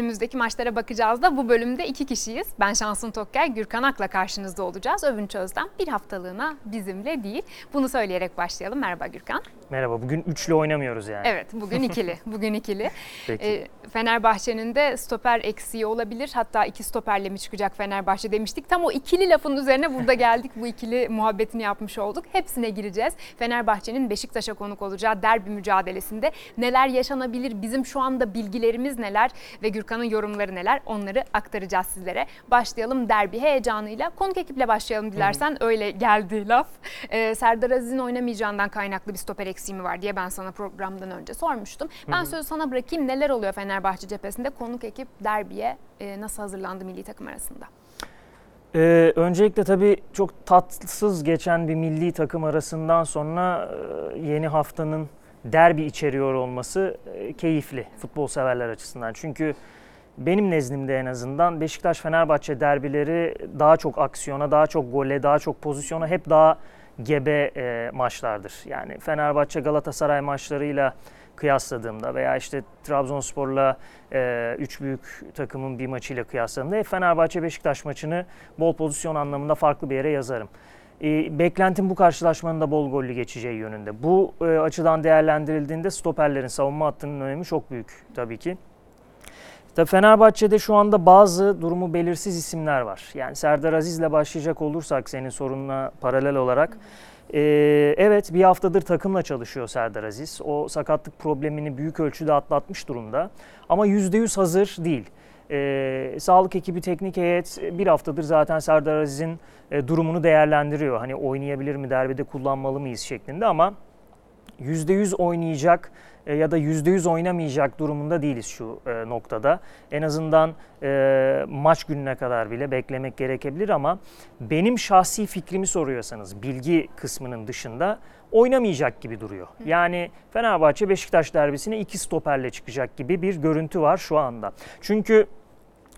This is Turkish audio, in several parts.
Önümüzdeki maçlara bakacağız da bu bölümde iki kişiyiz. Ben Şansın Tokker, Gürkan Ak'la karşınızda olacağız. Övünç Özden bir haftalığına bizimle değil. Bunu söyleyerek başlayalım. Merhaba Gürkan. Merhaba. Bugün üçlü oynamıyoruz yani. Evet, bugün ikili. Bugün ikili. Peki. Ee, Fenerbahçe'nin de stoper eksiği olabilir. Hatta iki stoperle mi çıkacak Fenerbahçe demiştik. Tam o ikili lafın üzerine burada geldik. Bu ikili muhabbetini yapmış olduk. Hepsine gireceğiz. Fenerbahçe'nin Beşiktaş'a konuk olacağı derbi mücadelesinde neler yaşanabilir? Bizim şu anda bilgilerimiz neler? Ve Gürkan'ın yorumları neler? Onları aktaracağız sizlere. Başlayalım derbi heyecanıyla. Konuk ekiple başlayalım dilersen. Öyle geldi laf. Ee, Serdar Aziz'in oynamayacağından kaynaklı bir stoper eksiği mi var diye ben sana programdan önce sormuştum. Ben sözü sana bırakayım. Neler oluyor Fenerbahçe cephesinde? Konuk ekip derbiye e, nasıl hazırlandı milli takım arasında? Ee, öncelikle tabii çok tatsız geçen bir milli takım arasından sonra e, yeni haftanın derbi içeriyor olması e, keyifli futbol severler açısından. Çünkü benim nezdimde en azından Beşiktaş-Fenerbahçe derbileri daha çok aksiyona, daha çok gole, daha çok pozisyona hep daha gebe e, maçlardır. Yani Fenerbahçe Galatasaray maçlarıyla kıyasladığımda veya işte Trabzonspor'la e, üç büyük takımın bir maçıyla kıyasladığımda hep Fenerbahçe Beşiktaş maçını bol pozisyon anlamında farklı bir yere yazarım. E, beklentim bu karşılaşmanın da bol gollü geçeceği yönünde. Bu e, açıdan değerlendirildiğinde stoperlerin savunma hattının önemi çok büyük tabii ki. Tabii Fenerbahçe'de şu anda bazı durumu belirsiz isimler var. Yani Serdar Aziz'le başlayacak olursak senin sorununa paralel olarak. Ee, evet bir haftadır takımla çalışıyor Serdar Aziz. O sakatlık problemini büyük ölçüde atlatmış durumda. Ama %100 hazır değil. Ee, sağlık ekibi teknik heyet bir haftadır zaten Serdar Aziz'in e, durumunu değerlendiriyor. Hani oynayabilir mi derbide kullanmalı mıyız şeklinde ama %100 oynayacak e, ya da %100 oynamayacak durumunda değiliz şu e, noktada. En azından e, maç gününe kadar bile beklemek gerekebilir ama benim şahsi fikrimi soruyorsanız bilgi kısmının dışında oynamayacak gibi duruyor. Yani Fenerbahçe Beşiktaş derbisine iki stoperle çıkacak gibi bir görüntü var şu anda. Çünkü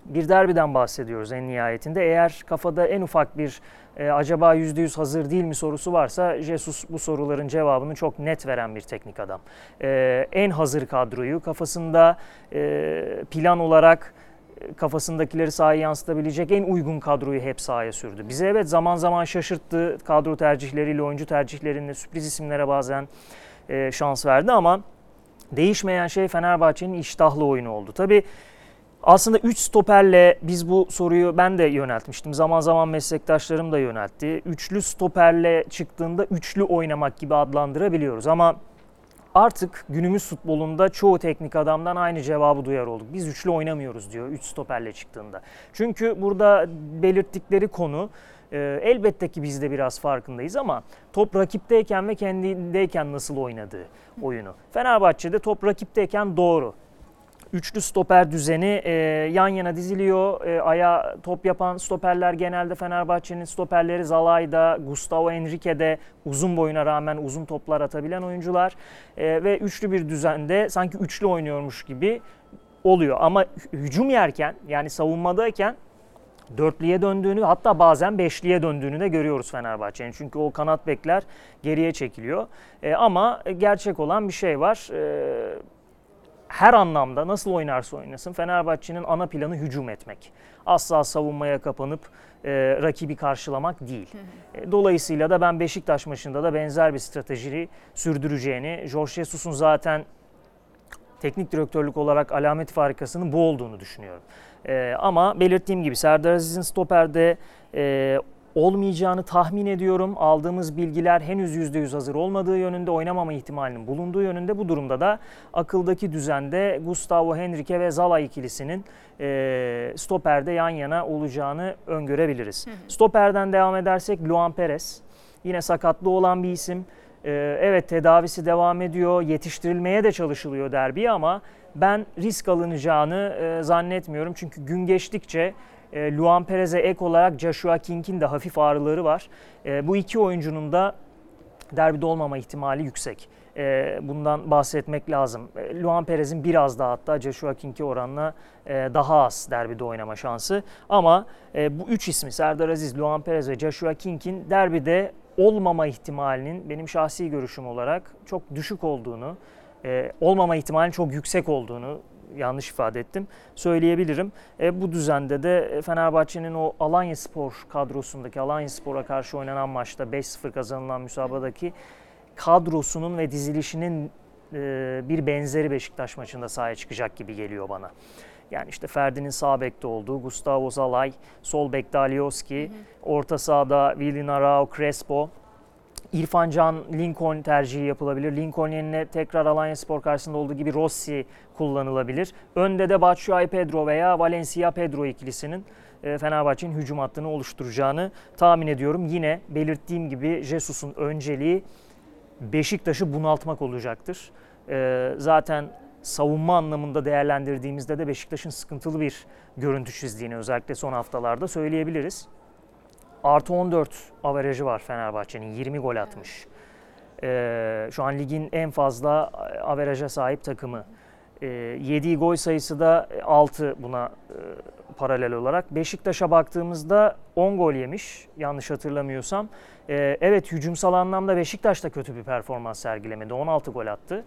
bir derbiden bahsediyoruz en nihayetinde. Eğer kafada en ufak bir e, acaba %100 hazır değil mi sorusu varsa Jesus bu soruların cevabını çok net veren bir teknik adam. E, en hazır kadroyu kafasında e, plan olarak e, kafasındakileri sahaya yansıtabilecek en uygun kadroyu hep sahaya sürdü. Bize evet zaman zaman şaşırttı kadro tercihleriyle, oyuncu tercihleriyle sürpriz isimlere bazen e, şans verdi ama değişmeyen şey Fenerbahçe'nin iştahlı oyunu oldu. Tabii aslında 3 stoperle biz bu soruyu ben de yöneltmiştim. Zaman zaman meslektaşlarım da yöneltti. Üçlü stoperle çıktığında üçlü oynamak gibi adlandırabiliyoruz ama artık günümüz futbolunda çoğu teknik adamdan aynı cevabı duyar olduk. Biz üçlü oynamıyoruz diyor 3 stoperle çıktığında. Çünkü burada belirttikleri konu e, elbette ki biz de biraz farkındayız ama top rakipteyken ve kendindeyken nasıl oynadığı oyunu. Fenerbahçe'de top rakipteyken doğru üçlü stoper düzeni e, yan yana diziliyor. E, aya top yapan stoperler genelde Fenerbahçe'nin stoperleri Zalai'da, Gustavo Henrique'de uzun boyuna rağmen uzun toplar atabilen oyuncular. E, ve üçlü bir düzende sanki üçlü oynuyormuş gibi oluyor. Ama hücum yerken yani savunmadayken dörtlüye döndüğünü hatta bazen beşliye döndüğünü de görüyoruz Fenerbahçe'nin. Çünkü o kanat bekler geriye çekiliyor. E, ama gerçek olan bir şey var. E, her anlamda nasıl oynarsa oynasın Fenerbahçe'nin ana planı hücum etmek. Asla savunmaya kapanıp e, rakibi karşılamak değil. E, dolayısıyla da ben Beşiktaş maçında da benzer bir stratejiyi sürdüreceğini, Jorge Jesus'un zaten teknik direktörlük olarak alamet farikasının bu olduğunu düşünüyorum. E, ama belirttiğim gibi Serdar Aziz'in stoperde e, olmayacağını tahmin ediyorum. Aldığımız bilgiler henüz %100 hazır olmadığı yönünde, oynamama ihtimalinin bulunduğu yönünde. Bu durumda da akıldaki düzende Gustavo Henrique ve Zala ikilisinin e, stoperde yan yana olacağını öngörebiliriz. Hı hı. Stoperden devam edersek Luan Perez. Yine sakatlı olan bir isim. E, evet tedavisi devam ediyor, yetiştirilmeye de çalışılıyor derbi ama ben risk alınacağını e, zannetmiyorum. Çünkü gün geçtikçe e, Luan Perez'e ek olarak Joshua King'in de hafif ağrıları var. E, bu iki oyuncunun da derbide olmama ihtimali yüksek. E, bundan bahsetmek lazım. Luan Perez'in biraz daha hatta Joshua King'e oranla daha az derbide oynama şansı. Ama bu üç ismi Serdar Aziz, Luan Perez ve Joshua King'in derbide olmama ihtimalinin benim şahsi görüşüm olarak çok düşük olduğunu, olmama ihtimalinin çok yüksek olduğunu yanlış ifade ettim. Söyleyebilirim. E, bu düzende de Fenerbahçe'nin o Alanya Spor kadrosundaki Alanya Spor'a karşı oynanan maçta 5-0 kazanılan müsabadaki kadrosunun ve dizilişinin e, bir benzeri Beşiktaş maçında sahaya çıkacak gibi geliyor bana. Yani işte Ferdi'nin sağ bekte olduğu Gustavo Zalay, sol bekte Alioski, orta sahada Willian Arao, Crespo, İrfan Can, Lincoln tercihi yapılabilir. Lincoln yerine tekrar Alanya Spor karşısında olduğu gibi Rossi kullanılabilir. Önde de Batshuayi Pedro veya Valencia Pedro ikilisinin e, Fenerbahçe'nin hücum hattını oluşturacağını tahmin ediyorum. Yine belirttiğim gibi Jesus'un önceliği Beşiktaş'ı bunaltmak olacaktır. E, zaten savunma anlamında değerlendirdiğimizde de Beşiktaş'ın sıkıntılı bir görüntü çizdiğini özellikle son haftalarda söyleyebiliriz. Artı 14 averajı var Fenerbahçe'nin 20 gol atmış. Ee, şu an ligin en fazla averaja sahip takımı. Ee, yediği gol sayısı da 6 buna e, paralel olarak. Beşiktaş'a baktığımızda 10 gol yemiş yanlış hatırlamıyorsam. Ee, evet hücumsal anlamda Beşiktaş da kötü bir performans sergilemedi. 16 gol attı.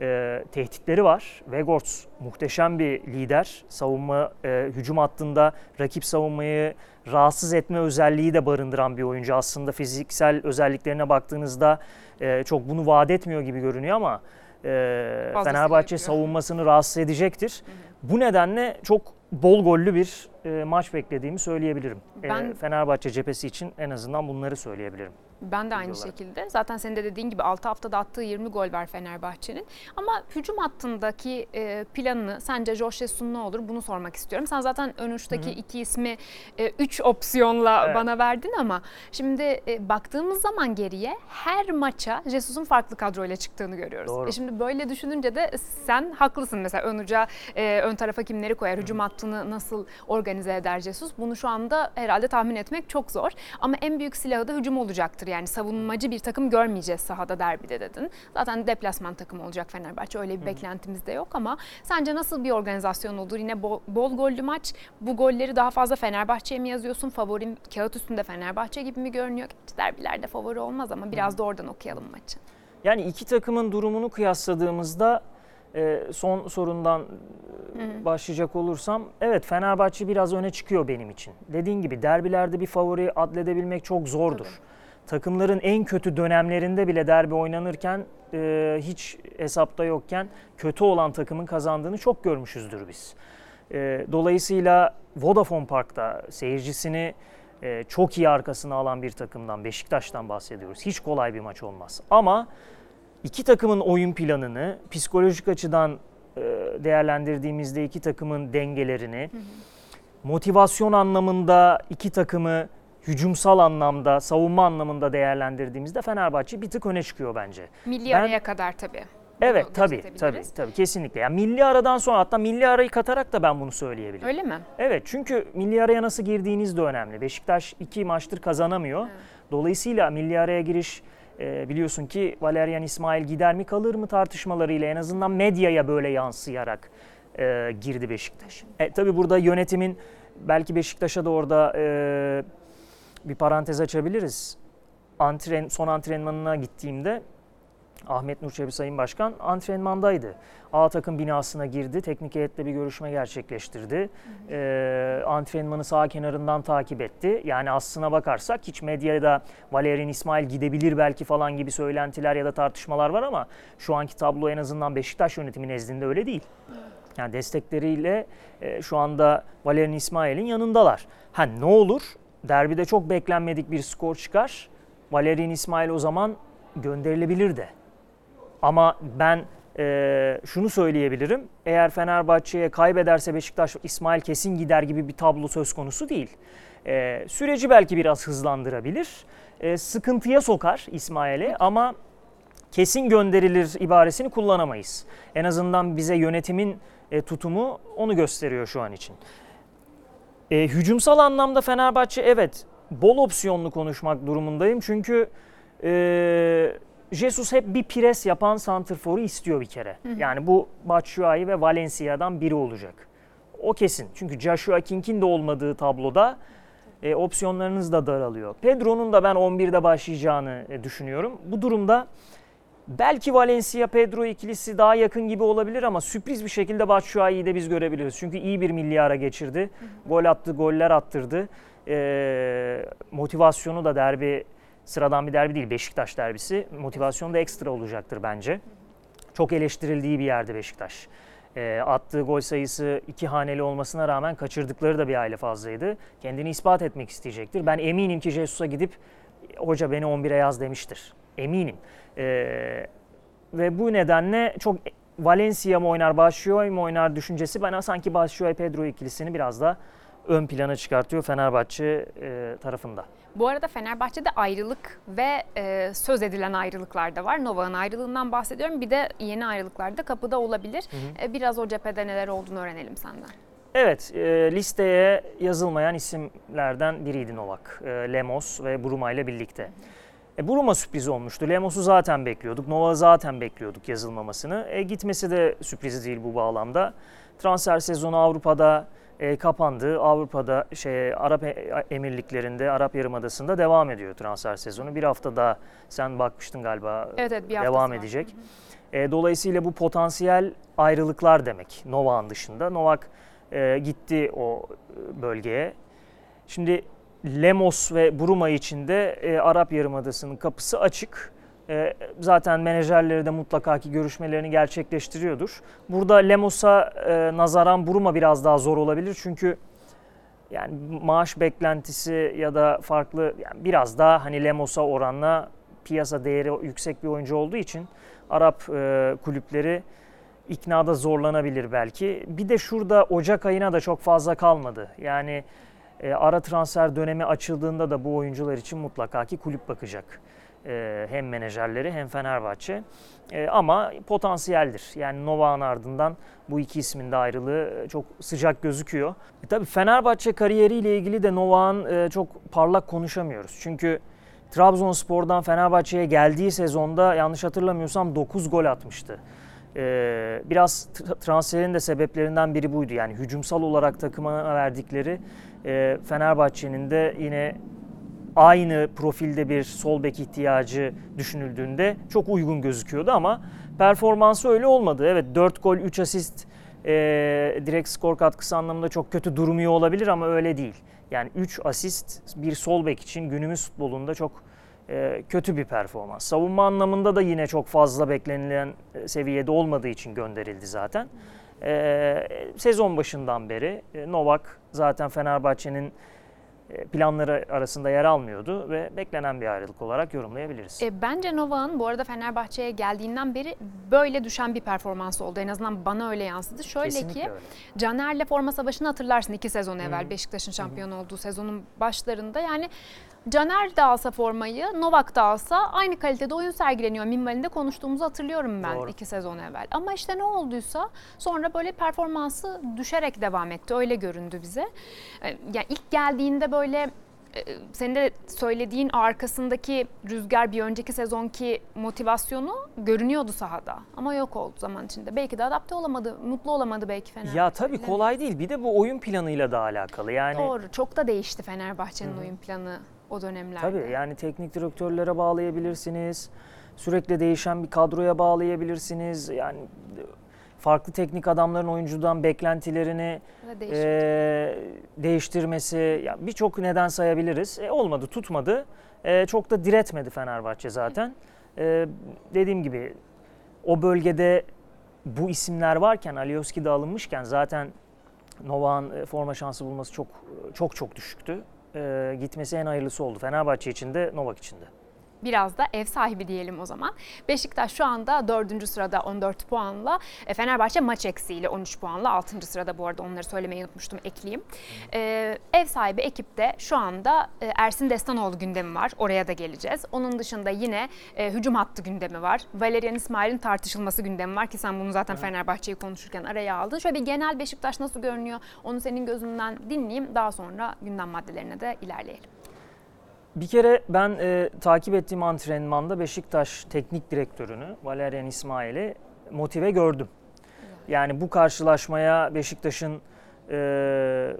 Ee, tehditleri var. Vegorts muhteşem bir lider. Savunma, e, hücum hattında rakip savunmayı rahatsız etme özelliği de barındıran bir oyuncu. Aslında fiziksel özelliklerine baktığınızda e, çok bunu vaat etmiyor gibi görünüyor ama e, Fenerbahçe yapıyor. savunmasını rahatsız edecektir. Bu nedenle çok bol gollü bir e, maç beklediğimi söyleyebilirim. E, Ben- Fenerbahçe cephesi için en azından bunları söyleyebilirim. Ben de aynı olarak. şekilde. Zaten senin de dediğin gibi 6 haftada attığı 20 gol var Fenerbahçe'nin. Ama hücum hattındaki e, planını sence Jorge Jesus'un ne olur bunu sormak istiyorum. Sen zaten ön uçtaki iki ismi 3 opsiyonla Evet. bana verdin ama şimdi e, baktığımız zaman geriye her maça Jesus'un farklı kadroyla çıktığını görüyoruz. Doğru. E şimdi böyle düşününce de sen haklısın. Mesela ön uca, e, ön tarafa kimleri koyar, hücum hattını nasıl organize eder Jesus? Bunu şu anda herhalde tahmin etmek çok zor. Ama en büyük silahı da hücum olacaktır. Yani savunmacı bir takım görmeyeceğiz sahada derbide dedin. Zaten deplasman takımı olacak Fenerbahçe. Öyle bir beklentimiz de yok ama sence nasıl bir organizasyon olur? Yine bol, bol gollü maç. Bu golleri daha fazla Fenerbahçe'ye mi yazıyorsun? Favorim kağıt üstünde Fenerbahçe gibi mi görünüyor? Derbilerde favori olmaz ama biraz da oradan okuyalım maçı. Yani iki takımın durumunu kıyasladığımızda e, son sorundan e, başlayacak olursam evet Fenerbahçe biraz öne çıkıyor benim için. Dediğin gibi derbilerde bir favori adledebilmek çok zordur. Takımların en kötü dönemlerinde bile derbi oynanırken e, hiç hesapta yokken kötü olan takımın kazandığını çok görmüşüzdür biz. E, dolayısıyla Vodafone Park'ta seyircisini e, çok iyi arkasına alan bir takımdan Beşiktaş'tan bahsediyoruz. Hiç kolay bir maç olmaz. Ama iki takımın oyun planını psikolojik açıdan e, değerlendirdiğimizde iki takımın dengelerini, motivasyon anlamında iki takımı hücumsal anlamda, savunma anlamında değerlendirdiğimizde Fenerbahçe bir tık öne çıkıyor bence. Milli Ben- araya kadar tabii. Evet tabii tabii tabii kesinlikle. Yani milli aradan sonra hatta milli arayı katarak da ben bunu söyleyebilirim. Öyle mi? Evet çünkü milli araya nasıl girdiğiniz de önemli. Beşiktaş iki maçtır kazanamıyor. Dolayısıyla milli araya giriş e, biliyorsun ki Valerian İsmail gider mi kalır mı tartışmalarıyla en azından medyaya böyle yansıyarak e, girdi Beşiktaş. E, tabii burada yönetimin belki Beşiktaş'a da orada e, bir parantez açabiliriz. Antren, son antrenmanına gittiğimde Ahmet Nur Çebi Sayın Başkan antrenmandaydı. A takım binasına girdi. Teknik heyetle bir görüşme gerçekleştirdi. Ee, antrenmanı sağ kenarından takip etti. Yani aslına bakarsak hiç medyada Valerian İsmail gidebilir belki falan gibi söylentiler ya da tartışmalar var ama şu anki tablo en azından Beşiktaş yönetimi nezdinde öyle değil. Yani destekleriyle e, şu anda Valerian İsmail'in yanındalar. Ha ne olur? Derbide çok beklenmedik bir skor çıkar. Valerian İsmail o zaman gönderilebilir de. Ama ben e, şunu söyleyebilirim. Eğer Fenerbahçe'ye kaybederse Beşiktaş İsmail kesin gider gibi bir tablo söz konusu değil. E, süreci belki biraz hızlandırabilir. E, sıkıntıya sokar İsmail'i ama kesin gönderilir ibaresini kullanamayız. En azından bize yönetimin e, tutumu onu gösteriyor şu an için. E, hücumsal anlamda Fenerbahçe evet bol opsiyonlu konuşmak durumundayım. Çünkü e, Jesus hep bir pres yapan santrforu istiyor bir kere. Yani bu Batshuayi ve Valencia'dan biri olacak. O kesin. Çünkü Joshua King'in de olmadığı tabloda e, opsiyonlarınız da daralıyor. Pedro'nun da ben 11'de başlayacağını e, düşünüyorum. Bu durumda Belki Valencia Pedro ikilisi daha yakın gibi olabilir ama sürpriz bir şekilde Batshuayi'yi de biz görebiliriz. Çünkü iyi bir milli ara geçirdi. Gol attı, goller attırdı. Ee, motivasyonu da derbi sıradan bir derbi değil Beşiktaş derbisi. Motivasyonu da ekstra olacaktır bence. Çok eleştirildiği bir yerde Beşiktaş. E, attığı gol sayısı iki haneli olmasına rağmen kaçırdıkları da bir aile fazlaydı. Kendini ispat etmek isteyecektir. Ben eminim ki Jesus'a gidip hoca beni 11'e yaz demiştir. Eminim. E, ve bu nedenle çok Valencia mı oynar, Batshuayi mi oynar düşüncesi bana sanki Batshuayi Pedro ikilisini biraz da ön plana çıkartıyor Fenerbahçe e, tarafında. Bu arada Fenerbahçe'de ayrılık ve e, söz edilen ayrılıklar da var. Novak'ın ayrılığından bahsediyorum. Bir de yeni ayrılıklar da kapıda olabilir. E, biraz o cephede neler olduğunu öğrenelim senden. Evet, e, listeye yazılmayan isimlerden biriydi Novak. E, Lemos ve Bruma ile birlikte. E, Bruma sürpriz olmuştu. Lemos'u zaten bekliyorduk. Novak'ı zaten bekliyorduk yazılmamasını. E, gitmesi de sürpriz değil bu bağlamda. Transfer sezonu Avrupa'da e, kapandı. Avrupa'da şey Arap E- Emirliklerinde, Arap Yarımadası'nda devam ediyor transfer sezonu. Bir hafta daha sen bakmıştın galiba Evet evet bir devam edecek. E, dolayısıyla bu potansiyel ayrılıklar demek Novak'ın dışında. Novak e, gitti o e, bölgeye. Şimdi Lemos ve Bruma için de e, Arap Yarımadası'nın kapısı açık. E, zaten menajerleri de mutlaka ki görüşmelerini gerçekleştiriyordur. Burada Lemos'a e, nazaran Bruma biraz daha zor olabilir çünkü yani maaş beklentisi ya da farklı yani biraz daha hani Lemos'a oranla piyasa değeri yüksek bir oyuncu olduğu için Arap e, kulüpleri iknada zorlanabilir belki. Bir de şurada Ocak ayına da çok fazla kalmadı. Yani e, ara transfer dönemi açıldığında da bu oyuncular için mutlaka ki kulüp bakacak. E, hem menajerleri hem Fenerbahçe. E, ama potansiyeldir. Yani Novak'ın ardından bu iki ismin de ayrılığı çok sıcak gözüküyor. E, tabii Fenerbahçe kariyeriyle ilgili de Novak'ın e, çok parlak konuşamıyoruz. Çünkü Trabzonspor'dan Fenerbahçe'ye geldiği sezonda yanlış hatırlamıyorsam 9 gol atmıştı. Biraz transferin de sebeplerinden biri buydu. Yani hücumsal olarak takıma verdikleri e, Fenerbahçe'nin de yine aynı profilde bir sol bek ihtiyacı düşünüldüğünde çok uygun gözüküyordu ama performansı öyle olmadı. Evet 4 gol 3 asist e, direkt skor katkısı anlamında çok kötü durmuyor olabilir ama öyle değil. Yani 3 asist bir sol bek için günümüz futbolunda çok e, kötü bir performans. Savunma anlamında da yine çok fazla beklenilen e, seviyede olmadığı için gönderildi zaten. E, sezon başından beri e, Novak zaten Fenerbahçe'nin planları arasında yer almıyordu ve beklenen bir ayrılık olarak yorumlayabiliriz. E, bence Novak'ın bu arada Fenerbahçe'ye geldiğinden beri böyle düşen bir performans oldu. En azından bana öyle yansıdı. Şöyle Kesinlikle ki öyle. Caner'le forma savaşını hatırlarsın iki sezon evvel Hı. Beşiktaş'ın şampiyon olduğu sezonun başlarında. Yani Caner de alsa formayı, Novak da alsa aynı kalitede oyun sergileniyor. Minvalinde konuştuğumuzu hatırlıyorum ben Doğru. iki sezon evvel. Ama işte ne olduysa sonra böyle performansı düşerek devam etti. Öyle göründü bize. E, Yani ilk geldiğinde böyle e, senin de söylediğin arkasındaki rüzgar bir önceki sezonki motivasyonu görünüyordu sahada. Ama yok oldu zaman içinde. Belki de adapte olamadı, mutlu olamadı belki Fenerbahçe. Ya tabii kolay değil. Bir de bu oyun planıyla da alakalı. Yani Doğru. Çok da değişti Fenerbahçe'nin oyun planı o dönemlerde. Tabii yani teknik direktörlere bağlayabilirsiniz. Sürekli değişen bir kadroya bağlayabilirsiniz. Yani farklı teknik adamların oyuncudan beklentilerini e, değiştirmesi ya birçok neden sayabiliriz. E, olmadı, tutmadı. E, çok da diretmedi Fenerbahçe zaten. E, dediğim gibi o bölgede bu isimler varken Alioski de alınmışken zaten Novak'ın e, forma şansı bulması çok çok çok düşüktü. E, gitmesi en hayırlısı oldu. Fenerbahçe için de Novak için de. Biraz da ev sahibi diyelim o zaman. Beşiktaş şu anda 4. sırada 14 puanla. E, Fenerbahçe maç eksiğiyle 13 puanla 6. sırada bu arada onları söylemeyi unutmuştum ekleyeyim. E, ev sahibi ekipte şu anda e, Ersin Destanoğlu gündemi var. Oraya da geleceğiz. Onun dışında yine e, hücum hattı gündemi var. Valerian İsmail'in tartışılması gündemi var ki sen bunu zaten Fenerbahçe'yi konuşurken araya aldın. Şöyle bir genel Beşiktaş nasıl görünüyor onu senin gözünden dinleyeyim. Daha sonra gündem maddelerine de ilerleyelim. Bir kere ben e, takip ettiğim antrenmanda Beşiktaş teknik direktörünü Valerian İsmail'i motive gördüm. Yani bu karşılaşmaya Beşiktaş'ın e,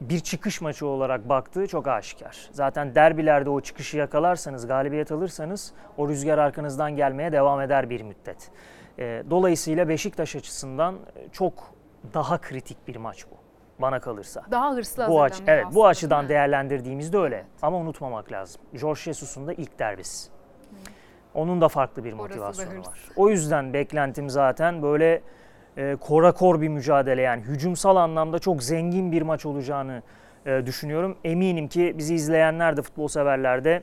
bir çıkış maçı olarak baktığı çok aşikar. Zaten derbilerde o çıkışı yakalarsanız, galibiyet alırsanız o rüzgar arkanızdan gelmeye devam eder bir müddet. E, dolayısıyla Beşiktaş açısından e, çok daha kritik bir maç bu bana kalırsa. Daha hırslı Bu aç evet bu açıdan mi? değerlendirdiğimizde öyle. Evet. Ama unutmamak lazım. Jorge Jesus'un da ilk derbisi. Onun da farklı bir Orası motivasyonu var. O yüzden beklentim zaten böyle e, kora kor bir mücadele yani hücumsal anlamda çok zengin bir maç olacağını e, düşünüyorum. Eminim ki bizi izleyenler de futbol severler de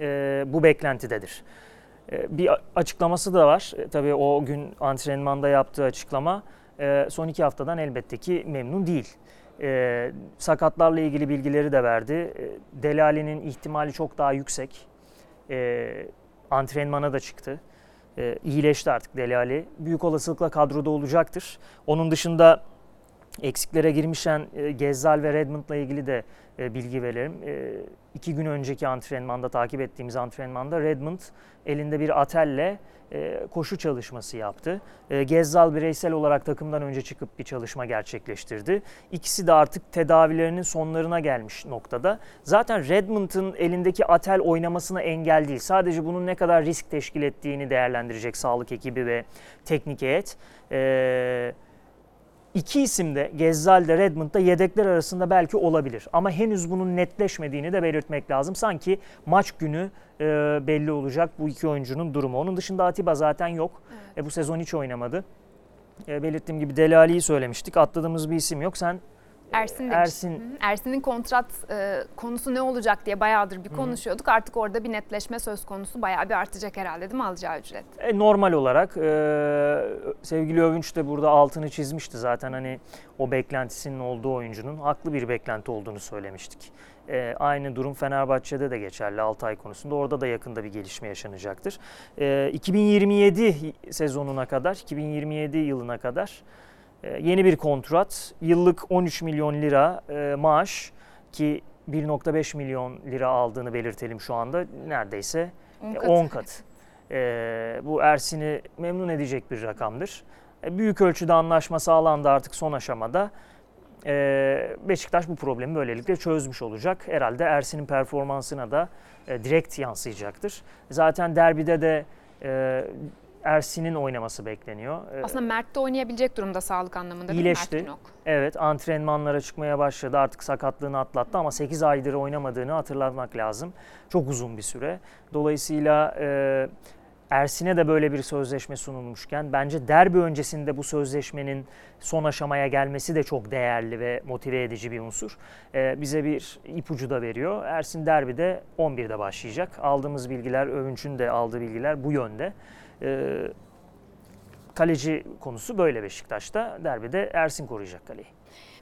e, bu beklentidedir. E, bir açıklaması da var. E, tabii o gün antrenmanda yaptığı açıklama e, son iki haftadan elbette ki memnun değil. E, sakatlarla ilgili bilgileri de verdi. E, Delali'nin ihtimali çok daha yüksek. Antrenmana da çıktı. E, iyileşti artık Delali. Büyük olasılıkla kadroda olacaktır. Onun dışında eksiklere girmişen e, Gezzal ve Redmond'la ilgili de e, bilgi verelim. E, iki gün önceki antrenmanda, takip ettiğimiz antrenmanda Redmond elinde bir atelle koşu çalışması yaptı. Gezzal bireysel olarak takımdan önce çıkıp bir çalışma gerçekleştirdi. İkisi de artık tedavilerinin sonlarına gelmiş noktada. Zaten Redmond'ın elindeki atel oynamasına engel değil. Sadece bunun ne kadar risk teşkil ettiğini değerlendirecek sağlık ekibi ve teknik heyet. E, İki isim de Gezzal de Redmond da yedekler arasında belki olabilir. Ama henüz bunun netleşmediğini de belirtmek lazım. Sanki maç günü e, belli olacak bu iki oyuncunun durumu. Onun dışında Atiba zaten yok. E, bu sezon hiç oynamadı. E, belirttiğim gibi Delali'yi söylemiştik. Atladığımız bir isim yok. Sen Ersin demiş. Ersin. Ersin'in kontrat e, konusu ne olacak diye bayağıdır bir Hı hı. konuşuyorduk. Artık orada bir netleşme söz konusu bayağı bir artacak herhalde değil mi alacağı ücret? E, normal olarak e, sevgili Övünç de burada altını çizmişti zaten hani o beklentisinin olduğu oyuncunun haklı bir beklenti olduğunu söylemiştik. E, aynı durum Fenerbahçe'de de geçerli Altay konusunda. Orada da yakında bir gelişme yaşanacaktır. E, 2027 sezonuna kadar, 2027 yılına kadar yeni bir kontrat. Yıllık 13 milyon lira e, maaş ki 1.5 milyon lira aldığını belirtelim şu anda. Neredeyse On e, katı. 10 kat. E, bu Ersin'i memnun edecek bir rakamdır. E, büyük ölçüde anlaşma sağlandı artık son aşamada. E, Beşiktaş bu problemi böylelikle çözmüş olacak. Herhalde Ersin'in performansına da e, direkt yansıyacaktır. Zaten derbide de e, Ersin'in oynaması bekleniyor. E, Aslında Mert de oynayabilecek durumda sağlık anlamında değil mi İyileşti. Mert Günok? Evet antrenmanlara çıkmaya başladı artık sakatlığını atlattı ama 8 aydır oynamadığını hatırlatmak lazım. Çok uzun bir süre. Dolayısıyla e, Ersin'e de böyle bir sözleşme sunulmuşken bence derbi öncesinde bu sözleşmenin son aşamaya gelmesi de çok değerli ve motive edici bir unsur. E, bize bir ipucu da veriyor. Ersin derbide 11'de başlayacak. Aldığımız bilgiler, Övünç'ün de aldığı bilgiler bu yönde. E, kaleci konusu böyle Beşiktaş'ta. Derbide Ersin koruyacak kaleyi.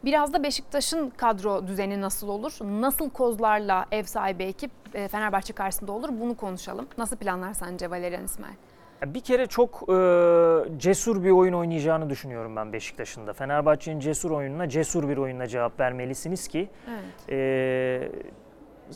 Biraz da Beşiktaş'ın kadro düzeni nasıl olur? Nasıl kozlarla ev sahibi ekip e, Fenerbahçe karşısında olur? Bunu konuşalım. Nasıl planlar sence Valerian İsmail? Bir kere çok e, cesur bir oyun oynayacağını düşünüyorum ben Beşiktaş'ın da. Fenerbahçe'nin cesur oyununa cesur bir oyunla cevap vermelisiniz ki Evet. e,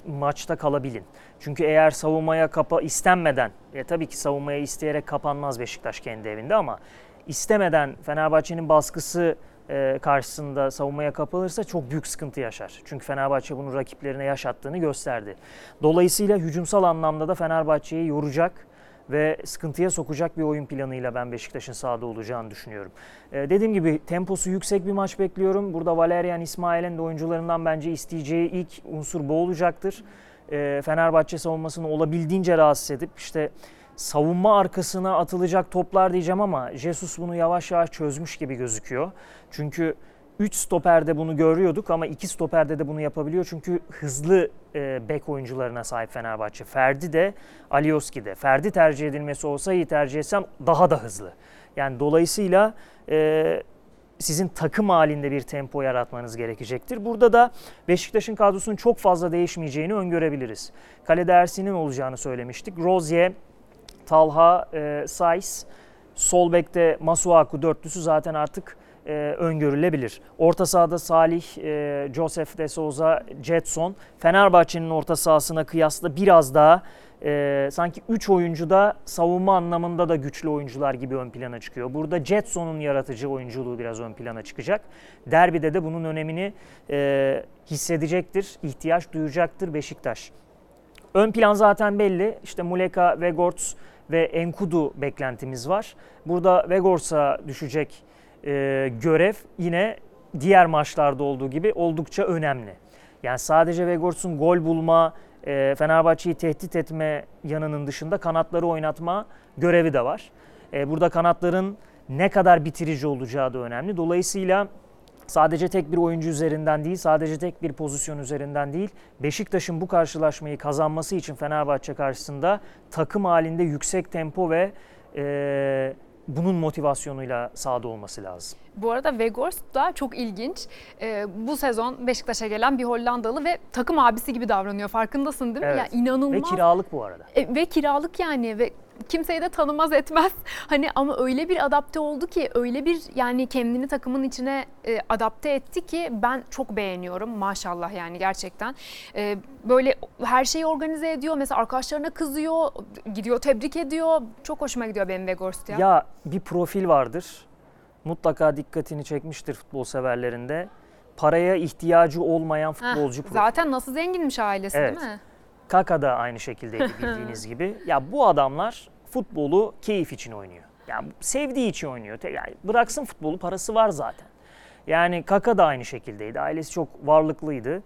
maçta kalabilin. Çünkü eğer savunmaya kapa istenmeden, ya tabii ki savunmaya isteyerek kapanmaz Beşiktaş kendi evinde ama istemeden Fenerbahçe'nin baskısı e, karşısında savunmaya kapılırsa çok büyük sıkıntı yaşar. Çünkü Fenerbahçe bunu rakiplerine yaşattığını gösterdi. Dolayısıyla hücumsal anlamda da Fenerbahçe'yi yoracak ve sıkıntıya sokacak bir oyun planıyla ben Beşiktaş'ın sahada olacağını düşünüyorum. Ee, dediğim gibi temposu yüksek bir maç bekliyorum. Burada Valerian İsmail'in de oyuncularından bence isteyeceği ilk unsur bu olacaktır. Ee, Fenerbahçe savunmasını olabildiğince rahatsız edip işte savunma arkasına atılacak toplar diyeceğim ama Jesus bunu yavaş yavaş çözmüş gibi gözüküyor. Çünkü 3 stoperde bunu görüyorduk ama 2 stoperde de bunu yapabiliyor. Çünkü hızlı e, bek oyuncularına sahip Fenerbahçe. Ferdi de Alioski de. Ferdi tercih edilmesi olsa iyi tercih etsem daha da hızlı. Yani dolayısıyla e, sizin takım halinde bir tempo yaratmanız gerekecektir. Burada da Beşiktaş'ın kadrosunun çok fazla değişmeyeceğini öngörebiliriz. Kalede Ersin'in olacağını söylemiştik. Rozier, Talha, e, Saiz, sol bekte Masuaku dörtlüsü zaten artık e, öngörülebilir. Orta sahada Salih, e, Joseph de Souza, Jetson. Fenerbahçe'nin orta sahasına kıyasla biraz daha e, sanki 3 oyuncu da savunma anlamında da güçlü oyuncular gibi ön plana çıkıyor. Burada Jetson'un yaratıcı oyunculuğu biraz ön plana çıkacak. Derbide de bunun önemini e, hissedecektir, ihtiyaç duyacaktır Beşiktaş. Ön plan zaten belli. İşte Muleka, Vegorts ve Enkudu beklentimiz var. Burada Vegors'a düşecek e, görev yine diğer maçlarda olduğu gibi oldukça önemli. Yani sadece Vegorts'un gol bulma, e, Fenerbahçe'yi tehdit etme yanının dışında kanatları oynatma görevi de var. E, burada kanatların ne kadar bitirici olacağı da önemli. Dolayısıyla sadece tek bir oyuncu üzerinden değil, sadece tek bir pozisyon üzerinden değil, Beşiktaş'ın bu karşılaşmayı kazanması için Fenerbahçe karşısında takım halinde yüksek tempo ve e, bunun motivasyonuyla sahada olması lazım. Bu arada Weghorst da çok ilginç. Ee, bu sezon Beşiktaş'a gelen bir Hollandalı ve takım abisi gibi davranıyor. Farkındasın değil mi? Evet. Yani inanılmaz. Ve kiralık bu arada. E, ve kiralık yani ve kimseyi de tanımaz etmez. Hani ama öyle bir adapte oldu ki öyle bir yani kendini takımın içine e, adapte etti ki ben çok beğeniyorum maşallah yani gerçekten. E, böyle her şeyi organize ediyor. Mesela arkadaşlarına kızıyor, gidiyor tebrik ediyor. Çok hoşuma gidiyor benim Weghorst ya. Ya bir profil vardır. Mutlaka dikkatini çekmiştir futbol severlerinde. Paraya ihtiyacı olmayan Heh, futbolcu profili. zaten nasıl zenginmiş ailesi Evet. değil mi? Kaka da aynı şekildeydi bildiğiniz gibi. Ya bu adamlar futbolu keyif için oynuyor. Yani sevdiği için oynuyor. Yani bıraksın futbolu parası var zaten. Yani Kaka da aynı şekildeydi. Ailesi çok varlıklıydı.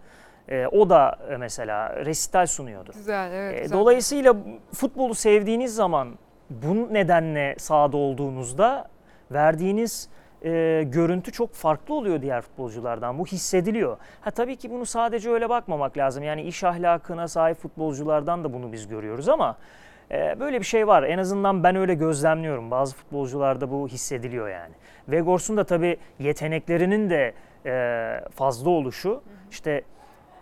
Ee, o da e, mesela resital sunuyordu. Güzel evet. E, güzel. Dolayısıyla futbolu sevdiğiniz zaman bu nedenle sahada olduğunuzda verdiğiniz e, görüntü çok farklı oluyor diğer futbolculardan. Bu hissediliyor. Ha tabii ki bunu sadece öyle bakmamak lazım. Yani iş ahlakına sahip futbolculardan da bunu biz görüyoruz ama e, böyle bir şey var. En azından ben öyle gözlemliyorum. Bazı futbolcularda bu hissediliyor yani. Vegors'un da tabii yeteneklerinin de e, fazla oluşu işte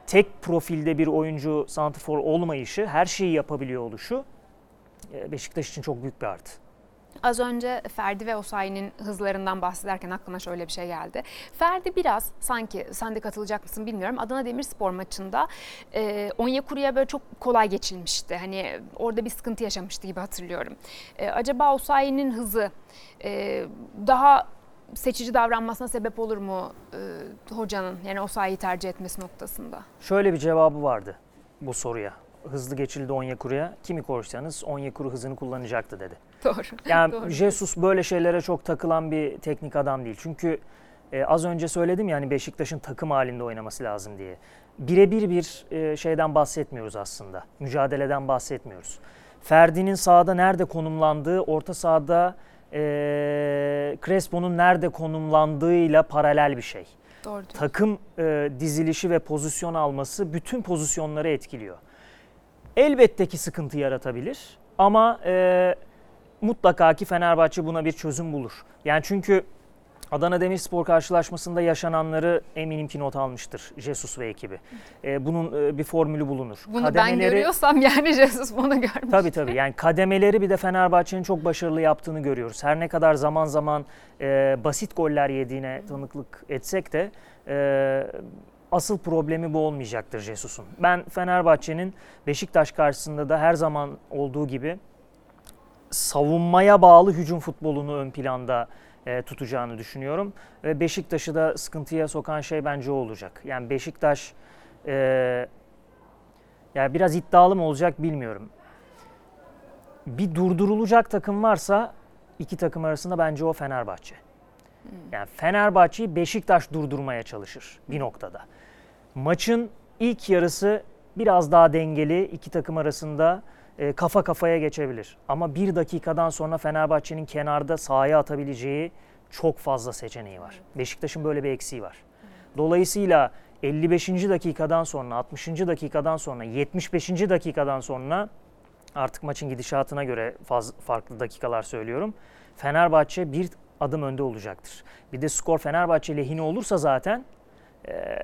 tek profilde bir oyuncu santrfor olmayışı, her şeyi yapabiliyor oluşu e, Beşiktaş için çok büyük bir artı. Az önce Ferdi ve Osayi'nin hızlarından bahsederken aklıma şöyle bir şey geldi. Ferdi biraz sanki sen de katılacak mısın bilmiyorum. Adana Demirspor maçında e, Onyekuru'ya böyle çok kolay geçilmişti. Hani orada bir sıkıntı yaşamıştı gibi hatırlıyorum. E, acaba Osayi'nin hızı e, daha seçici davranmasına sebep olur mu e, hocanın? Yani Osayi'yi tercih etmesi noktasında. Şöyle bir cevabı vardı bu soruya. Hızlı geçildi Onyekuru'ya. Kimi korsanız Onyekuru hızını kullanacaktı dedi. Doğru. Yani Doğru. Jesus böyle şeylere çok takılan bir teknik adam değil. Çünkü e, az önce söyledim yani Beşiktaş'ın takım halinde oynaması lazım diye. Birebir bir e, şeyden bahsetmiyoruz aslında. Mücadeleden bahsetmiyoruz. Ferdi'nin sahada nerede konumlandığı, orta sahada e, Crespo'nun nerede konumlandığıyla paralel bir şey. Doğru. Takım e, dizilişi ve pozisyon alması bütün pozisyonları etkiliyor. Elbette ki sıkıntı yaratabilir ama e, mutlaka ki Fenerbahçe buna bir çözüm bulur. Yani çünkü Adana Demirspor karşılaşmasında yaşananları eminim ki not almıştır Jesus ve ekibi. E, bunun e, bir formülü bulunur. Bunu ben görüyorsam yani Jesus bunu görmüş. Tabii tabii yani kademeleri bir de Fenerbahçe'nin çok başarılı yaptığını görüyoruz. Her ne kadar zaman zaman e, basit goller yediğine tanıklık etsek de e, asıl problemi bu olmayacaktır Jesus'un. Ben Fenerbahçe'nin Beşiktaş karşısında da her zaman olduğu gibi savunmaya bağlı hücum futbolunu ön planda e, tutacağını düşünüyorum. Ve Beşiktaş'ı da sıkıntıya sokan şey bence o olacak. Yani Beşiktaş e, yani biraz iddialı mı olacak bilmiyorum. Bir durdurulacak takım varsa iki takım arasında bence o Fenerbahçe. Yani Fenerbahçe'yi Beşiktaş durdurmaya çalışır bir noktada. Maçın ilk yarısı biraz daha dengeli iki takım arasında e, kafa kafaya geçebilir. Ama bir dakikadan sonra Fenerbahçe'nin kenarda sahaya atabileceği çok fazla seçeneği var. Beşiktaş'ın böyle bir eksiği var. Dolayısıyla 55. dakikadan sonra, 60. dakikadan sonra, 75. dakikadan sonra artık maçın gidişatına göre faz, farklı dakikalar söylüyorum. Fenerbahçe bir adım önde olacaktır. Bir de skor Fenerbahçe lehine olursa zaten e,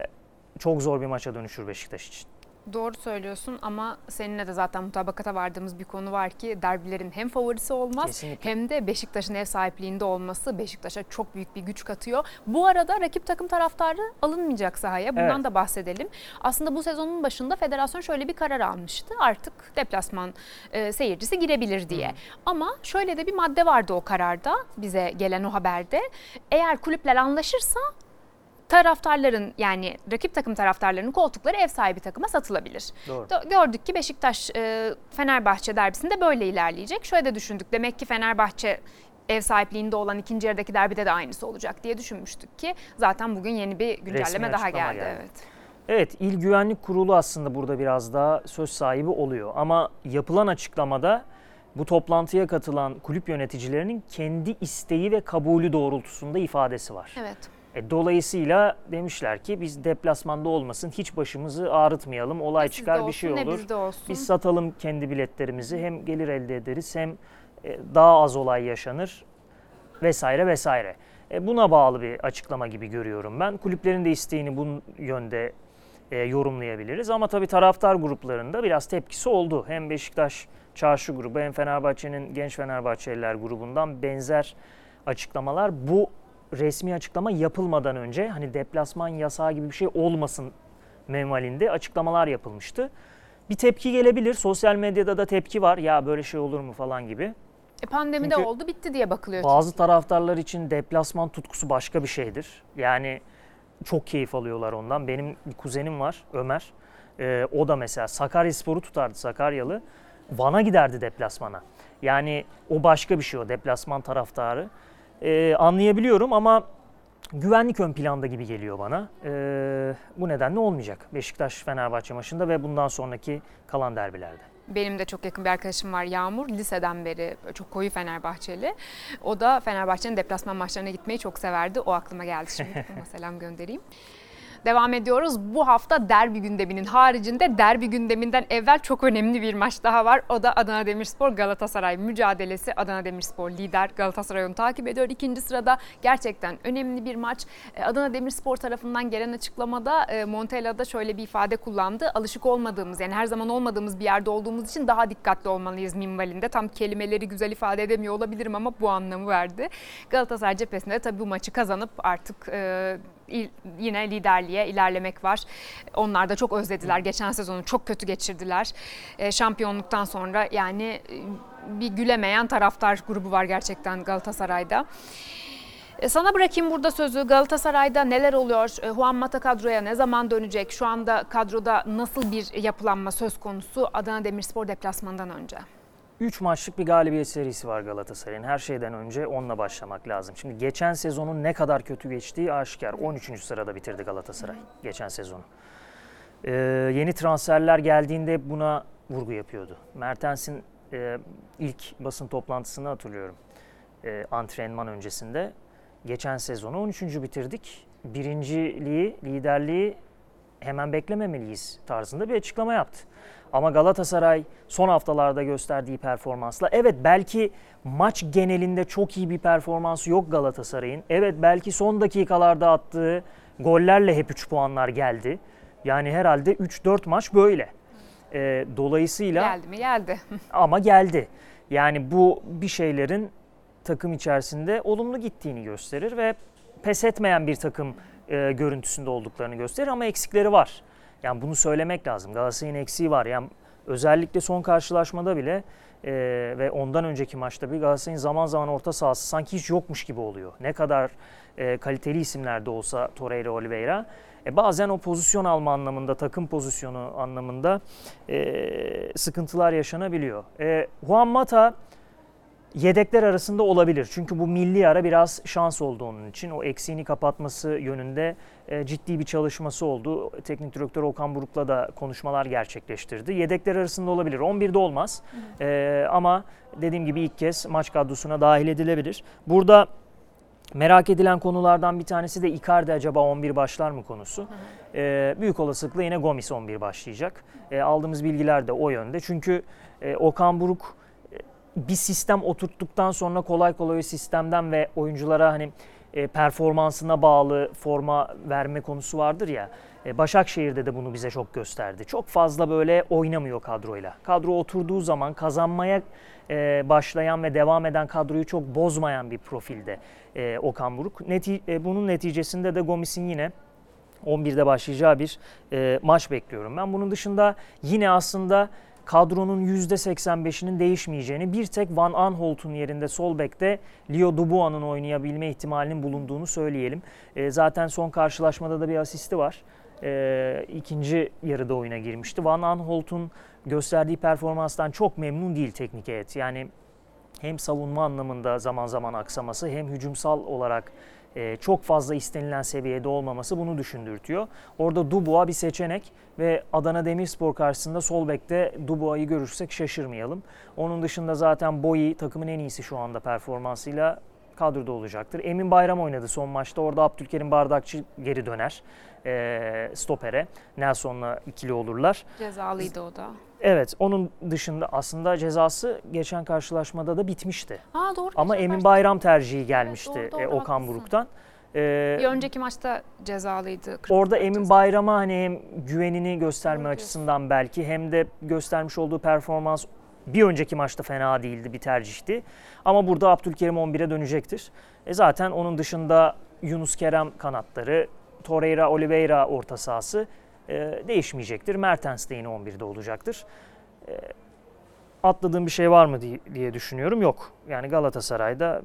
çok zor bir maça dönüşür Beşiktaş için. Doğru söylüyorsun ama seninle de zaten mutabakata vardığımız bir konu var ki derbilerin hem favorisi olmaz Kesinlikle. hem de Beşiktaş'ın ev sahipliğinde olması Beşiktaş'a çok büyük bir güç katıyor. Bu arada rakip takım taraftarı alınmayacak sahaya. Bundan Evet. da bahsedelim. Aslında bu sezonun başında federasyon şöyle bir karar almıştı. Artık deplasman e, seyircisi girebilir diye. Ama şöyle de bir madde vardı o kararda bize gelen o haberde. Eğer kulüpler anlaşırsa taraftarların yani rakip takım taraftarlarının koltukları ev sahibi takıma satılabilir. Doğru. Do- Gördük ki Beşiktaş e, Fenerbahçe derbisinde böyle ilerleyecek. Şöyle de düşündük. Demek ki Fenerbahçe ev sahipliğinde olan ikinci yarıdaki derbide de aynısı olacak diye düşünmüştük ki zaten bugün yeni bir güncelleme daha geldi. geldi. Evet. Evet, İl Güvenlik Kurulu aslında burada biraz daha söz sahibi oluyor. Ama yapılan açıklamada bu toplantıya katılan kulüp yöneticilerinin kendi isteği ve kabulü doğrultusunda ifadesi var. Evet. E, dolayısıyla demişler ki biz deplasmanda olmasın, hiç başımızı ağrıtmayalım, olay Ne sizde çıkar bir olsun, şey ne olur. Biz satalım kendi biletlerimizi hem gelir elde ederiz hem e, daha az olay yaşanır vesaire vesaire. E, buna bağlı bir açıklama gibi görüyorum ben. Kulüplerin de isteğini bu yönde e, yorumlayabiliriz ama tabii taraftar gruplarında biraz tepkisi oldu. Hem Beşiktaş Çarşı grubu hem Fenerbahçe'nin Genç Fenerbahçeliler grubundan benzer açıklamalar bu resmi açıklama yapılmadan önce hani deplasman yasağı gibi bir şey olmasın menvalinde açıklamalar yapılmıştı. Bir tepki gelebilir. Sosyal medyada da tepki var. Ya böyle şey olur mu falan gibi. E, pandemide Çünkü oldu bitti diye bakılıyor. Bazı taraftarlar için deplasman tutkusu başka bir şeydir. Yani çok keyif alıyorlar ondan. Benim bir kuzenim var Ömer. Ee, o da mesela Sakaryaspor'u tutardı Sakaryalı. Van'a giderdi deplasmana. Yani o başka bir şey o deplasman taraftarı. Ee, anlayabiliyorum ama güvenlik ön planda gibi geliyor bana. Ee, bu nedenle olmayacak Beşiktaş-Fenerbahçe maçında ve bundan sonraki kalan derbilerde. Benim de çok yakın bir arkadaşım var Yağmur. Liseden beri çok koyu Fenerbahçeli. O da Fenerbahçe'nin deplasman maçlarına gitmeyi çok severdi. O aklıma geldi şimdi. Ona selam göndereyim. Devam ediyoruz. Bu hafta derbi gündeminin haricinde derbi gündeminden evvel çok önemli bir maç daha var. O da Adana Demirspor Galatasaray mücadelesi. Adana Demirspor lider Galatasaray onu takip ediyor. İkinci sırada gerçekten önemli bir maç. E, Adana Demirspor tarafından gelen açıklamada e, Montella'da şöyle bir ifade kullandı. Alışık olmadığımız yani her zaman olmadığımız bir yerde olduğumuz için daha dikkatli olmalıyız minvalinde. Tam kelimeleri güzel ifade edemiyor olabilirim ama bu anlamı verdi. Galatasaray cephesinde tabii bu maçı kazanıp artık e, yine liderliğe ilerlemek var. Onlar da çok özlediler. Geçen sezonu çok kötü geçirdiler. E, şampiyonluktan sonra yani e, bir gülemeyen taraftar grubu var gerçekten Galatasaray'da. E, Sana bırakayım burada sözü. Galatasaray'da neler oluyor? Juan Mata kadroya ne zaman dönecek? Şu anda kadroda nasıl bir yapılanma söz konusu Adana Demirspor deplasmandan önce? 3 maçlık bir galibiyet serisi var Galatasaray'ın. Her şeyden önce onunla başlamak lazım. Şimdi geçen sezonun ne kadar kötü geçtiği aşikar. 13. sırada bitirdi Galatasaray geçen sezonu. Ee, yeni transferler geldiğinde buna vurgu yapıyordu. Mertens'in e, ilk basın toplantısını hatırlıyorum. E, antrenman öncesinde. Geçen sezonu 13. bitirdik. Birinciliği, liderliği hemen beklememeliyiz tarzında bir açıklama yaptı. Ama Galatasaray son haftalarda gösterdiği performansla evet belki maç genelinde çok iyi bir performansı yok Galatasaray'ın. Evet belki son dakikalarda attığı gollerle hep 3 puanlar geldi. Yani herhalde 3-4 maç böyle. Ee, dolayısıyla Geldi mi? Geldi. ama geldi. Yani bu bir şeylerin takım içerisinde olumlu gittiğini gösterir ve pes etmeyen bir takım e, görüntüsünde olduklarını gösterir ama eksikleri var. Yani bunu söylemek lazım. Galatasaray'ın eksiği var. Yani özellikle son karşılaşmada bile e, ve ondan önceki maçta bir Galatasaray'ın zaman zaman orta sahası sanki hiç yokmuş gibi oluyor. Ne kadar e, kaliteli isimler de olsa Torreira, Oliveira. E, bazen o pozisyon alma anlamında, takım pozisyonu anlamında e, sıkıntılar yaşanabiliyor. E, Juan Mata yedekler arasında olabilir. Çünkü bu milli ara biraz şans oldu onun için. O eksiğini kapatması yönünde e, ciddi bir çalışması oldu. Teknik direktör Okan Buruk'la da konuşmalar gerçekleştirdi. Yedekler arasında olabilir. 11'de olmaz. E, ama dediğim gibi ilk kez maç kadrosuna dahil edilebilir. Burada Merak edilen konulardan bir tanesi de Icardi acaba 11 başlar mı konusu. Ee, büyük olasılıkla yine Gomis 11 başlayacak. Ee, aldığımız bilgiler de o yönde. Çünkü e, Okan Buruk bir sistem oturttuktan sonra kolay kolay sistemden ve oyunculara hani e, performansına bağlı forma verme konusu vardır ya. E, Başakşehir'de de bunu bize çok gösterdi. Çok fazla böyle oynamıyor kadroyla. Kadro oturduğu zaman kazanmaya e, başlayan ve devam eden kadroyu çok bozmayan bir profilde e, Okan Buruk. Neti- e, bunun neticesinde de Gomis'in yine 11'de başlayacağı bir e, maç bekliyorum. Ben bunun dışında yine aslında kadronun %85'inin değişmeyeceğini, bir tek Van Aanholt'un yerinde sol bekte Leo Dubois'un oynayabilme ihtimalinin bulunduğunu söyleyelim. E, zaten son karşılaşmada da bir asisti var. E, ikinci yarıda oyuna girmişti. Van Aanholt'un gösterdiği performanstan çok memnun değil teknik heyet. Yani hem savunma anlamında zaman zaman aksaması hem hücumsal olarak e, çok fazla istenilen seviyede olmaması bunu düşündürtüyor. Orada Dubois bir seçenek ve Adana Demirspor karşısında sol bekte Dubois'ı görürsek şaşırmayalım. Onun dışında zaten Boyi takımın en iyisi şu anda performansıyla kadroda olacaktır. Emin Bayram oynadı son maçta. Orada Abdülkerim Bardakçı geri döner e, stopere. Nelson'la ikili olurlar. Cezalıydı o da. Evet onun dışında aslında cezası geçen karşılaşmada da bitmişti. Ha doğru. Ama Emin Bayram tercihi gelmişti doğru, doğru, e, Okan haklısın. Buruk'tan. E, Bir önceki maçta cezalıydı. orada Emin cezası. Bayram'a hani hem güvenini gösterme Doğru diyorsun. açısından belki hem de göstermiş olduğu performans bir önceki maçta fena değildi bir tercihti. Ama burada Abdülkerim 11'e dönecektir. E zaten onun dışında Yunus Kerem kanatları, Torreira Oliveira orta sahası e, değişmeyecektir. Mertens de yine 11'de olacaktır. E, atladığım bir şey var mı diye, diye düşünüyorum. Yok. Yani Galatasaray'da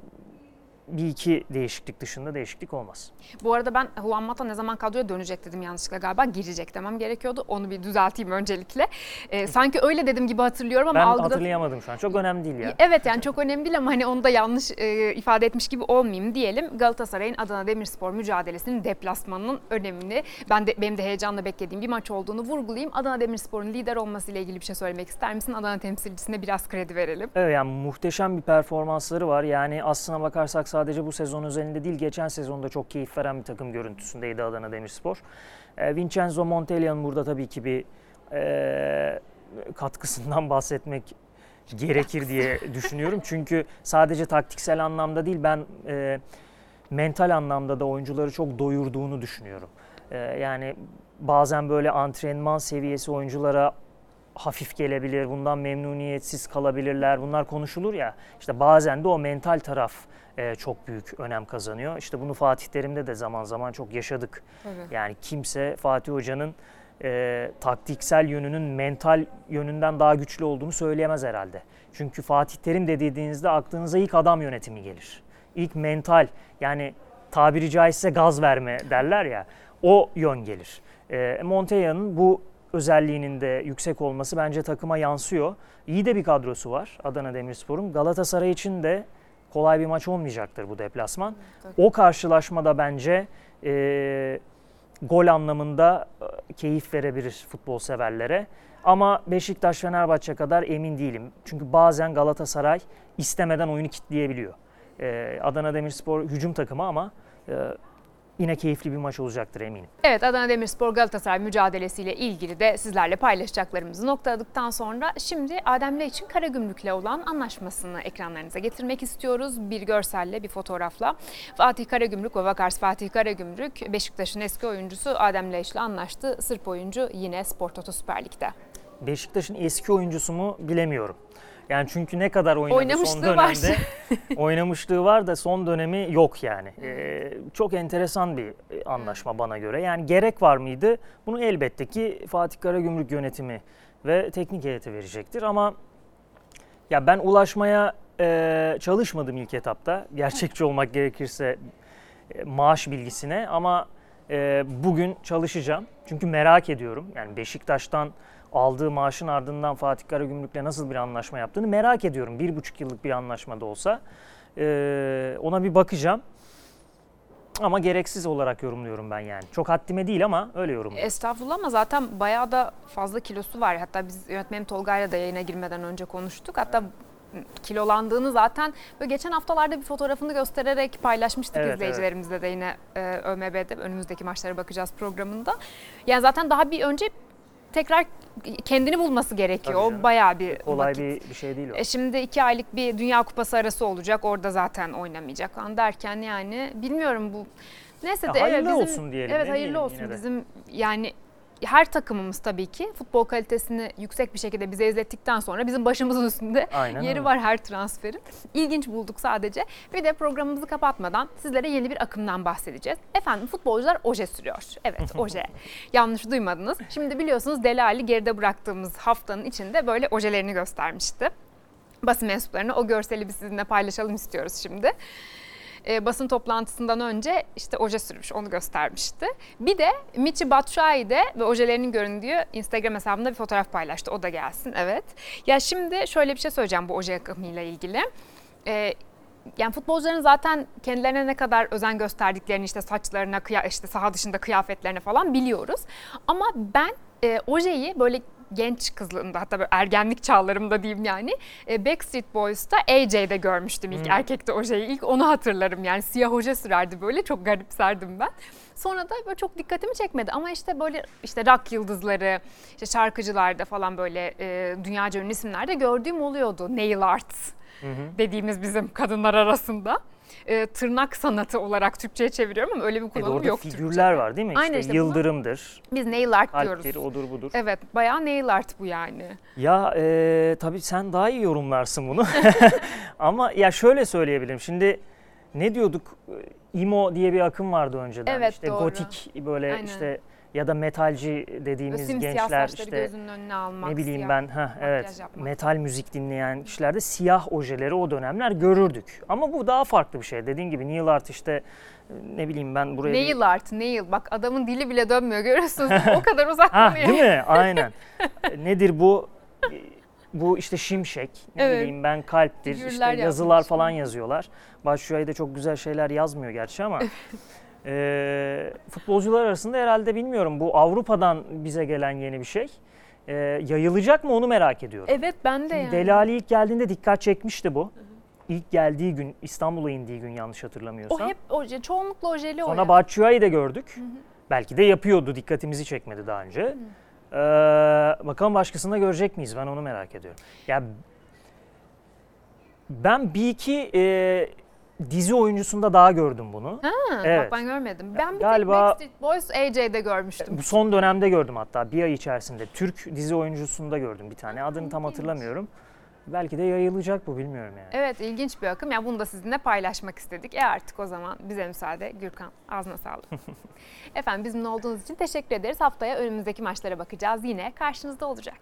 bir iki değişiklik dışında değişiklik olmaz. Bu arada ben Juan Mata ne zaman kadroya dönecek dedim yanlışlıkla galiba. Girecek demem gerekiyordu. Onu bir düzelteyim öncelikle. Ee, sanki öyle dedim gibi hatırlıyorum ama Ben algıda... hatırlayamadım şu an. Çok önemli değil ya. Evet yani çok önemli değil ama hani onu da yanlış e, ifade etmiş gibi olmayayım diyelim. Galatasaray'ın Adana Demirspor mücadelesinin deplasmanının önemini ben de benim de heyecanla beklediğim bir maç olduğunu vurgulayayım. Adana Demirspor'un lider olmasıyla ilgili bir şey söylemek ister misin? Adana temsilcisine biraz kredi verelim. Evet yani muhteşem bir performansları var. Yani aslına bakarsak sadece bu sezon özelinde değil geçen sezonda çok keyif veren bir takım görüntüsündeydi Adana Demirspor. E, Vincenzo Montella'nın burada tabii ki bir e, katkısından bahsetmek gerekir diye düşünüyorum. Çünkü sadece taktiksel anlamda değil ben e, mental anlamda da oyuncuları çok doyurduğunu düşünüyorum. E, yani bazen böyle antrenman seviyesi oyunculara hafif gelebilir, bundan memnuniyetsiz kalabilirler. Bunlar konuşulur ya. İşte bazen de o mental taraf e, çok büyük önem kazanıyor. İşte bunu Fatih Terim'de de zaman zaman çok yaşadık. Tabii. Yani kimse Fatih Hoca'nın e, taktiksel yönünün mental yönünden daha güçlü olduğunu söyleyemez herhalde. Çünkü Fatih Terim dediğinizde aklınıza ilk adam yönetimi gelir. İlk mental yani tabiri caizse gaz verme derler ya o yön gelir. E, Montella'nın bu özelliğinin de yüksek olması bence takıma yansıyor. İyi de bir kadrosu var Adana Demirspor'un. Galatasaray için de kolay bir maç olmayacaktır bu deplasman. O karşılaşmada bence e, gol anlamında e, keyif verebilir futbol severlere. Ama Beşiktaş-Fenerbahçe kadar emin değilim. Çünkü bazen Galatasaray istemeden oyunu kitleyebiliyor. E, Adana Demirspor hücum takımı ama e, yine keyifli bir maç olacaktır eminim. Evet Adana Demirspor Galatasaray mücadelesiyle ilgili de sizlerle paylaşacaklarımızı noktaladıktan sonra şimdi Adem için Karagümrük'le olan anlaşmasını ekranlarınıza getirmek istiyoruz. Bir görselle, bir fotoğrafla. Fatih Karagümrük ve Vakars Fatih Karagümrük Beşiktaş'ın eski oyuncusu Adem Leiş'le anlaştı. Sırp oyuncu yine Spor Toto Süper Lig'de. Beşiktaş'ın eski oyuncusu mu bilemiyorum. Yani çünkü ne kadar oynadı son Oynamışlığı var. dönemde oynamışlığı var da son dönemi yok yani. Ee, çok enteresan bir e, anlaşma bana göre. Yani gerek var mıydı? Bunu elbette ki Fatih Karagümrük yönetimi ve teknik heyeti verecektir ama ya ben ulaşmaya e, çalışmadım ilk etapta. Gerçekçi olmak gerekirse e, maaş bilgisine ama e, bugün çalışacağım. Çünkü merak ediyorum. Yani Beşiktaş'tan aldığı maaşın ardından Fatih Karagümrük'le nasıl bir anlaşma yaptığını merak ediyorum. Bir buçuk yıllık bir anlaşma da olsa. E, ona bir bakacağım. Ama gereksiz olarak yorumluyorum ben yani. Çok haddime değil ama öyle yorumluyorum. Estağfurullah ama zaten bayağı da fazla kilosu var. Hatta biz yönetmenim Tolga'yla da yayına girmeden önce konuştuk. Hatta kilolandığını zaten böyle geçen haftalarda bir fotoğrafını göstererek paylaşmıştık Evet, izleyicilerimizle de yine e, ÖMB'de önümüzdeki maçlara bakacağız programında. Yani zaten daha bir önce tekrar kendini bulması gerekiyor. Tabii O bayağı bir Kolay vakit. bir, bir şey değil o. E şimdi iki aylık bir Dünya Kupası arası olacak. Orada zaten oynamayacak falan derken yani bilmiyorum bu. Neyse Ya de evet, hayırlı bizim, olsun diyelim, Evet hayırlı olsun bizim yani her takımımız tabii ki futbol kalitesini yüksek bir şekilde bize izlettikten sonra bizim başımızın üstünde Aynen yeri öyle. var her transferin. İlginç bulduk sadece. Bir de programımızı kapatmadan sizlere yeni bir akımdan bahsedeceğiz. Efendim futbolcular oje sürüyor. Evet oje. Yanlış duymadınız. Şimdi biliyorsunuz Delali geride bıraktığımız haftanın içinde böyle ojelerini göstermişti. Basın mensuplarına o görseli bir sizinle paylaşalım istiyoruz şimdi. E, basın toplantısından önce işte oje sürmüş onu göstermişti. Bir de Michi Batshuayi de ve ojelerinin göründüğü Instagram hesabında bir fotoğraf paylaştı. O da gelsin evet. Ya şimdi şöyle bir şey söyleyeceğim bu oje akımıyla ilgili. E, yani futbolcuların zaten kendilerine ne kadar özen gösterdiklerini işte saçlarına, kıya, işte saha dışında kıyafetlerine falan biliyoruz. Ama ben e, ojeyi böyle genç kızlığımda hatta böyle ergenlik çağlarımda diyeyim yani e, Backstreet Boys'ta AJ'de görmüştüm ilk Hmm. erkekte ojeyi. İlk onu hatırlarım yani siyah oje sürerdi böyle çok garipserdim ben. Sonra da böyle çok dikkatimi çekmedi ama işte böyle işte rock yıldızları, işte şarkıcılarda falan böyle e, dünyaca ünlü isimlerde gördüğüm oluyordu. Nail art Hı hı. dediğimiz bizim kadınlar arasında. E, tırnak sanatı olarak Türkçe'ye çeviriyorum ama öyle bir E kullanım orada yok figürler Türkçe'de. var değil mi? Aynen işte, işte yıldırımdır, Biz nail art kalptir, diyoruz. odur budur. Evet bayağı nail art bu yani. Ya e, tabii sen daha iyi yorumlarsın bunu. Ama ya şöyle söyleyebilirim. Şimdi ne diyorduk? Emo diye bir akım vardı önceden. Evet, işte doğru. gotik böyle Aynen. işte ya da metalci dediğimiz simsiyah gençler işte gözünün önüne almak. ne bileyim siyah. ben ha evet yapmak. metal müzik dinleyen kişilerde siyah ojeleri o dönemler görürdük. Ama bu daha farklı bir şey. Dediğin gibi Neil Art işte ne bileyim ben buraya bir- Nail art, nail. Bak adamın dili bile dönmüyor görüyorsunuz. o kadar uzak Ha değil mi? Aynen. Nedir bu? Bu işte şimşek, ne Evet. bileyim ben kalptir, Figürler işte yazılar falan yazıyorlar. Başşuay'da da çok güzel şeyler yazmıyor gerçi ama e, futbolcular arasında herhalde bilmiyorum bu Avrupa'dan bize gelen yeni bir şey. E, yayılacak mı onu merak ediyorum. Evet ben de yani. Delali ilk geldiğinde dikkat çekmişti bu. İlk geldiği gün, İstanbul'a indiği gün yanlış O hatırlamıyorsam. hep oje, çoğunlukla ojeli o Sonra ya. Batshuayi'yi de gördük. Belki de yapıyordu, dikkatimizi çekmedi daha önce. Ee, bakalım başkasında görecek miyiz? Ben onu merak ediyorum. Ya ben bir iki e, dizi oyuncusunda daha gördüm bunu. Ha, Evet. Bak ben görmedim. Ben bir Galiba- Backstreet Boys AJ'de görmüştüm. Bu son dönemde gördüm hatta bir ay içerisinde. Türk dizi oyuncusunda gördüm bir tane. Adını tam hatırlamıyorum. Belki de yayılacak bu bilmiyorum yani. Evet ilginç bir akım. Yani bunu da sizinle paylaşmak istedik. E artık o zaman bize müsaade. Gürkan ağzına sağlık. Efendim bizimle olduğunuz için teşekkür ederiz. Haftaya önümüzdeki maçlara bakacağız. Yine karşınızda olacak.